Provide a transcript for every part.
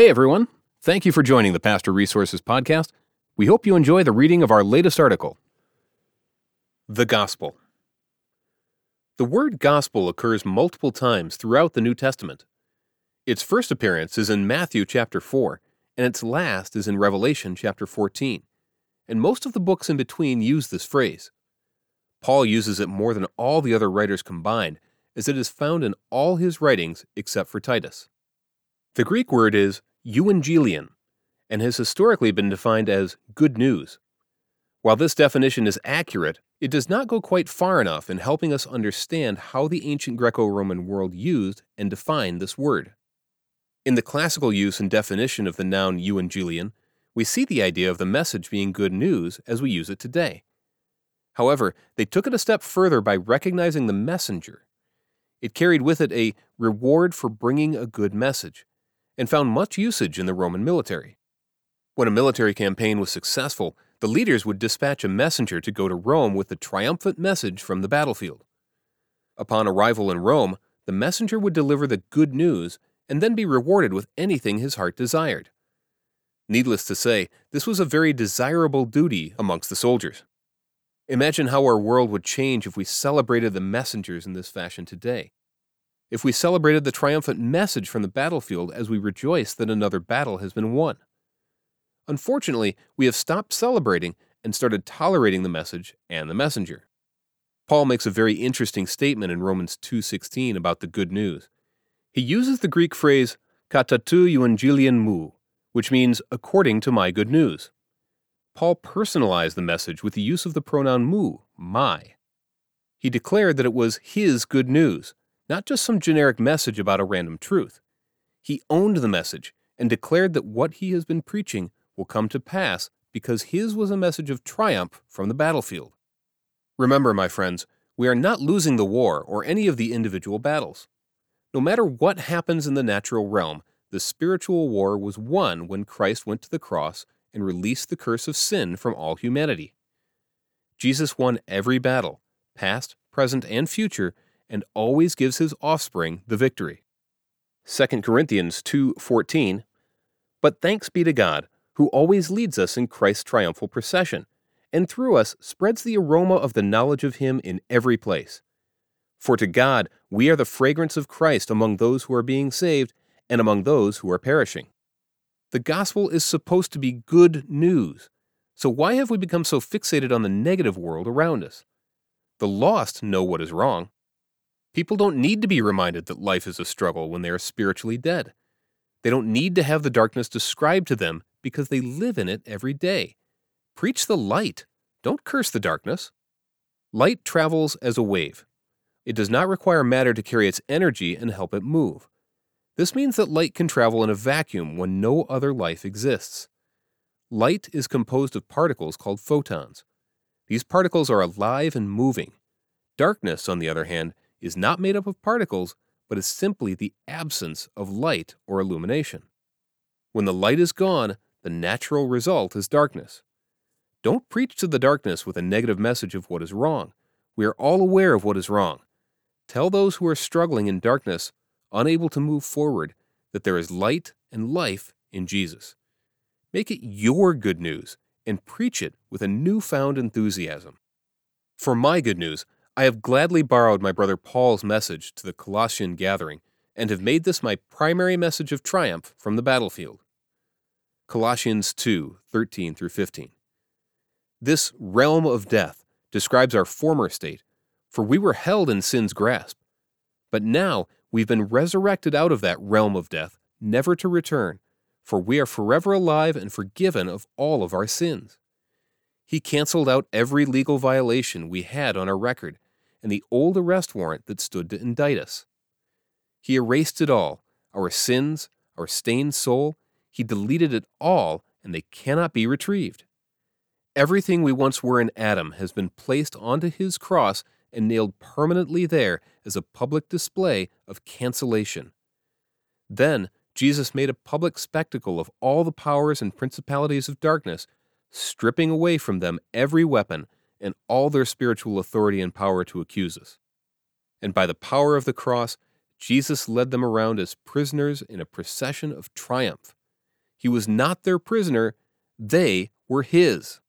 Hey everyone, thank you for joining the Pastor Resources Podcast. We hope you enjoy the reading of our latest article The Gospel. The word gospel occurs multiple times throughout the New Testament. Its first appearance is in Matthew chapter 4, and its last is in Revelation chapter 14. And most of the books in between use this phrase. Paul uses it more than all the other writers combined, as it is found in all his writings except for Titus. The Greek word is euangelion and has historically been defined as good news. While this definition is accurate, it does not go quite far enough in helping us understand how the ancient Greco Roman world used and defined this word. In the classical use and definition of the noun euangelion, we see the idea of the message being good news as we use it today. However, they took it a step further by recognizing the messenger. It carried with it a reward for bringing a good message, and found much usage in the Roman military. When a military campaign was successful, the leaders would dispatch a messenger to go to Rome with the triumphant message from the battlefield. Upon arrival in Rome, the messenger would deliver the good news and then be rewarded with anything his heart desired. Needless to say, this was a very desirable duty amongst the soldiers. Imagine how our world would change if we celebrated the messengers in this fashion today if we celebrated the triumphant message from the battlefield as we rejoice that another battle has been won. Unfortunately, we have stopped celebrating and started tolerating the message and the messenger. Paul makes a very interesting statement in Romans 2:16 about the good news. He uses the Greek phrase "katatou euangelion mu," which means according to my good news. Paul personalized the message with the use of the pronoun mu, my. He declared that it was his good news, not just some generic message about a random truth. He owned the message and declared that what he has been preaching will come to pass because his was a message of triumph from the battlefield. Remember, my friends, we are not losing the war or any of the individual battles. No matter what happens in the natural realm, the spiritual war was won when Christ went to the cross and released the curse of sin from all humanity. Jesus won every battle, past, present, and future, and always gives his offspring the victory. 2 Corinthians 2:14 But thanks be to God, who always leads us in Christ's triumphal procession, and through us spreads the aroma of the knowledge of him in every place. For to God we are the fragrance of Christ among those who are being saved and among those who are perishing. The gospel is supposed to be good news. So why have we become so fixated on the negative world around us? The lost know what is wrong. People don't need to be reminded that life is a struggle when they are spiritually dead. They don't need to have the darkness described to them because they live in it every day. Preach the light. Don't curse the darkness. Light travels as a wave. It does not require matter to carry its energy and help it move. This means that light can travel in a vacuum when no other life exists. Light is composed of particles called photons. These particles are alive and moving. Darkness, on the other hand, is not made up of particles, but is simply the absence of light or illumination. When the light is gone, the natural result is darkness. Don't preach to the darkness with a negative message of what is wrong. We are all aware of what is wrong. Tell those who are struggling in darkness, unable to move forward, that there is light and life in Jesus. Make it your good news and preach it with a newfound enthusiasm. For my good news, I have gladly borrowed my brother Paul's message to the Colossian gathering and have made this my primary message of triumph from the battlefield. Colossians 2 13 through 15. This realm of death describes our former state, for we were held in sin's grasp. But now we've been resurrected out of that realm of death, never to return, for we are forever alive and forgiven of all of our sins. He canceled out every legal violation we had on our record and the old arrest warrant that stood to indict us. He erased it all our sins, our stained soul. He deleted it all, and they cannot be retrieved. Everything we once were in Adam has been placed onto his cross and nailed permanently there as a public display of cancellation. Then Jesus made a public spectacle of all the powers and principalities of darkness, stripping away from them every weapon and all their spiritual authority and power to accuse us. And by the power of the cross, Jesus led them around as prisoners in a procession of triumph, He was not their prisoner, they were his.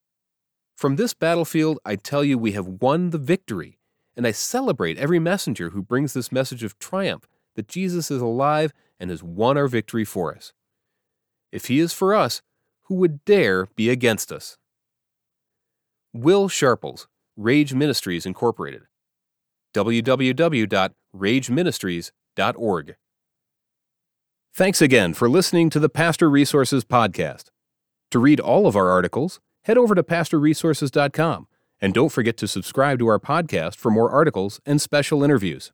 From this battlefield, I tell you, we have won the victory, and I celebrate every messenger who brings this message of triumph that Jesus is alive and has won our victory for us. If he is for us, who would dare be against us? Will Sharples, Rage Ministries Incorporated. www.rageministries.org. Thanks again for listening to the Pastor Resources Podcast. To read all of our articles, head over to pastorresources.com and don't forget to subscribe to our podcast for more articles and special interviews.